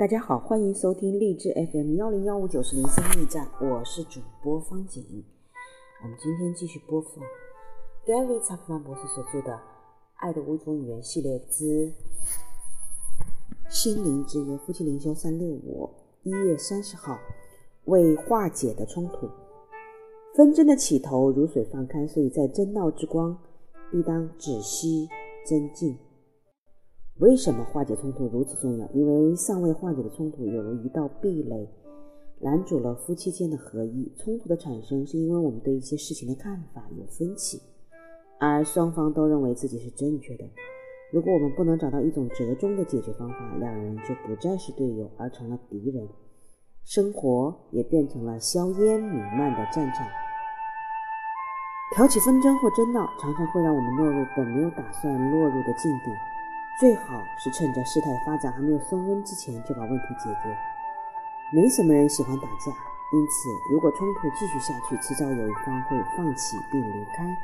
大家好，欢迎收听励志 FM 幺零幺五九四零三驿站，我是主播方景。我们今天继续播放 Gary 查克曼博士所著的《爱的五种语言》系列之心灵之约夫妻灵修三六五一月三十号为化解的冲突，纷争的起头如水放开，所以在争闹之光必当止息增进。为什么化解冲突如此重要？因为尚未化解的冲突有如一道壁垒，拦阻了夫妻间的合一。冲突的产生是因为我们对一些事情的看法有分歧，而双方都认为自己是正确的。如果我们不能找到一种折中的解决方法，两人就不再是队友，而成了敌人，生活也变成了硝烟弥漫的战场。挑起纷争或争闹，常常会让我们落入本没有打算落入的境地。最好是趁着事态发展还没有升温之前就把问题解决。没什么人喜欢打架，因此如果冲突继续下去，迟早有一方会放弃并离开。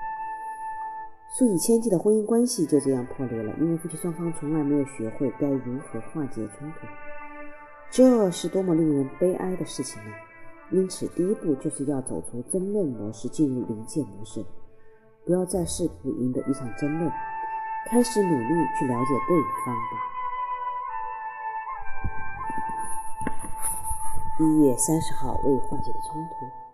数以千计的婚姻关系就这样破裂了，因为夫妻双方从来没有学会该如何化解冲突。这是多么令人悲哀的事情啊！因此，第一步就是要走出争论模式，进入临界模式，不要再试图赢得一场争论。开始努力去了解对方吧。一月三十号，为化解的冲突。